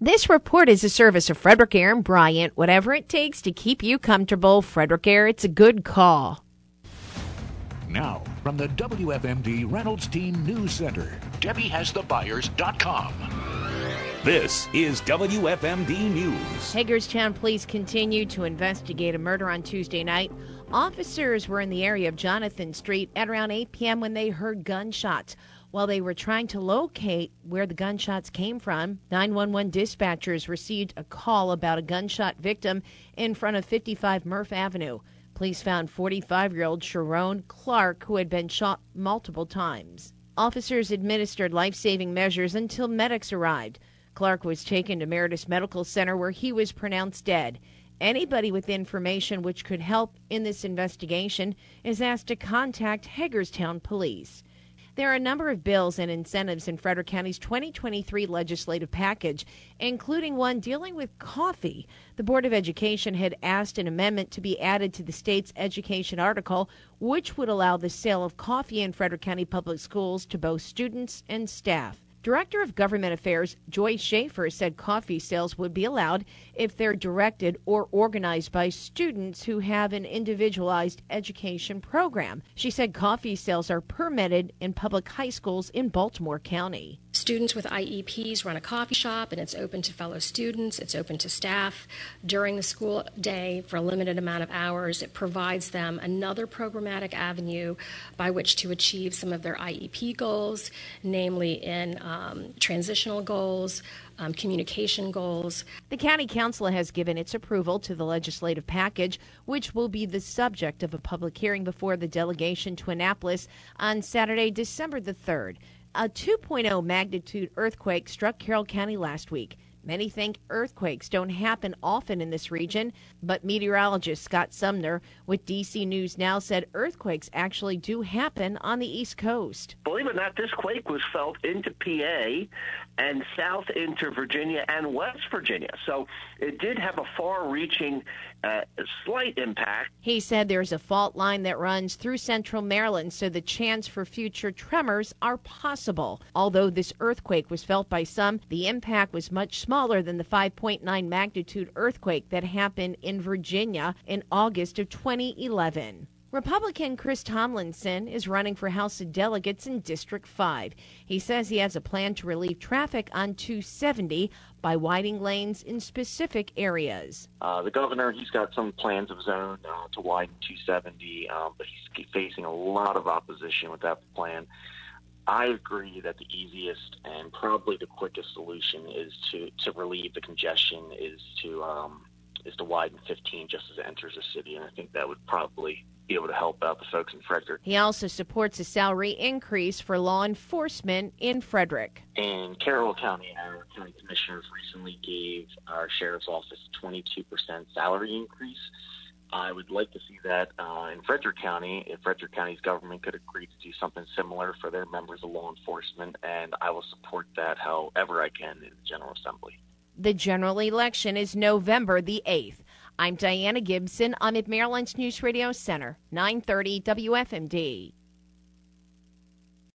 This report is a service of Frederick Air and Bryant. Whatever it takes to keep you comfortable, Frederick Air, it's a good call. Now, from the WFMD Reynolds Team News Center, DebbieHasTheBuyers.com. This is WFMD News. Hagerstown police continue to investigate a murder on Tuesday night. Officers were in the area of Jonathan Street at around 8 p.m. when they heard gunshots. While they were trying to locate where the gunshots came from, 911 dispatchers received a call about a gunshot victim in front of 55 Murph Avenue. Police found 45 year old Sharon Clark, who had been shot multiple times. Officers administered life saving measures until medics arrived. Clark was taken to Meritus Medical Center where he was pronounced dead. Anybody with information which could help in this investigation is asked to contact Hagerstown Police. There are a number of bills and incentives in Frederick County's 2023 legislative package, including one dealing with coffee. The Board of Education had asked an amendment to be added to the state's education article, which would allow the sale of coffee in Frederick County Public Schools to both students and staff. Director of Government Affairs Joyce Schaefer said coffee sales would be allowed if they're directed or organized by students who have an individualized education program. She said coffee sales are permitted in public high schools in Baltimore County. Students with IEPs run a coffee shop and it's open to fellow students, it's open to staff during the school day for a limited amount of hours. It provides them another programmatic avenue by which to achieve some of their IEP goals, namely in um, transitional goals, um, communication goals. The County Council has given its approval to the legislative package, which will be the subject of a public hearing before the delegation to Annapolis on Saturday, December the 3rd. A 2.0 magnitude earthquake struck Carroll County last week. Many think earthquakes don't happen often in this region, but meteorologist Scott Sumner with DC News Now said earthquakes actually do happen on the East Coast. Believe it or not, this quake was felt into PA and south into Virginia and West Virginia. So it did have a far reaching, uh, slight impact. He said there's a fault line that runs through central Maryland, so the chance for future tremors are possible. Although this earthquake was felt by some, the impact was much smaller than the 5.9 magnitude earthquake that happened in Virginia in August of 2011. Republican Chris Tomlinson is running for House of Delegates in District 5. He says he has a plan to relieve traffic on 270 by widening lanes in specific areas. Uh, the governor, he's got some plans of his own uh, to widen 270, um, but he's facing a lot of opposition with that plan. I agree that the easiest and probably the quickest solution is to, to relieve the congestion is to um, is to widen 15 just as it enters the city, and I think that would probably be able to help out the folks in Frederick. He also supports a salary increase for law enforcement in Frederick. In Carroll County, our county commissioners recently gave our sheriff's office 22% salary increase. I would like to see that uh, in Frederick County, if Frederick County's government could agree to do something similar for their members of law enforcement, and I will support that however I can in the General Assembly. The general election is November the 8th. I'm Diana Gibson. I'm at Maryland's News Radio Center, 930 WFMD.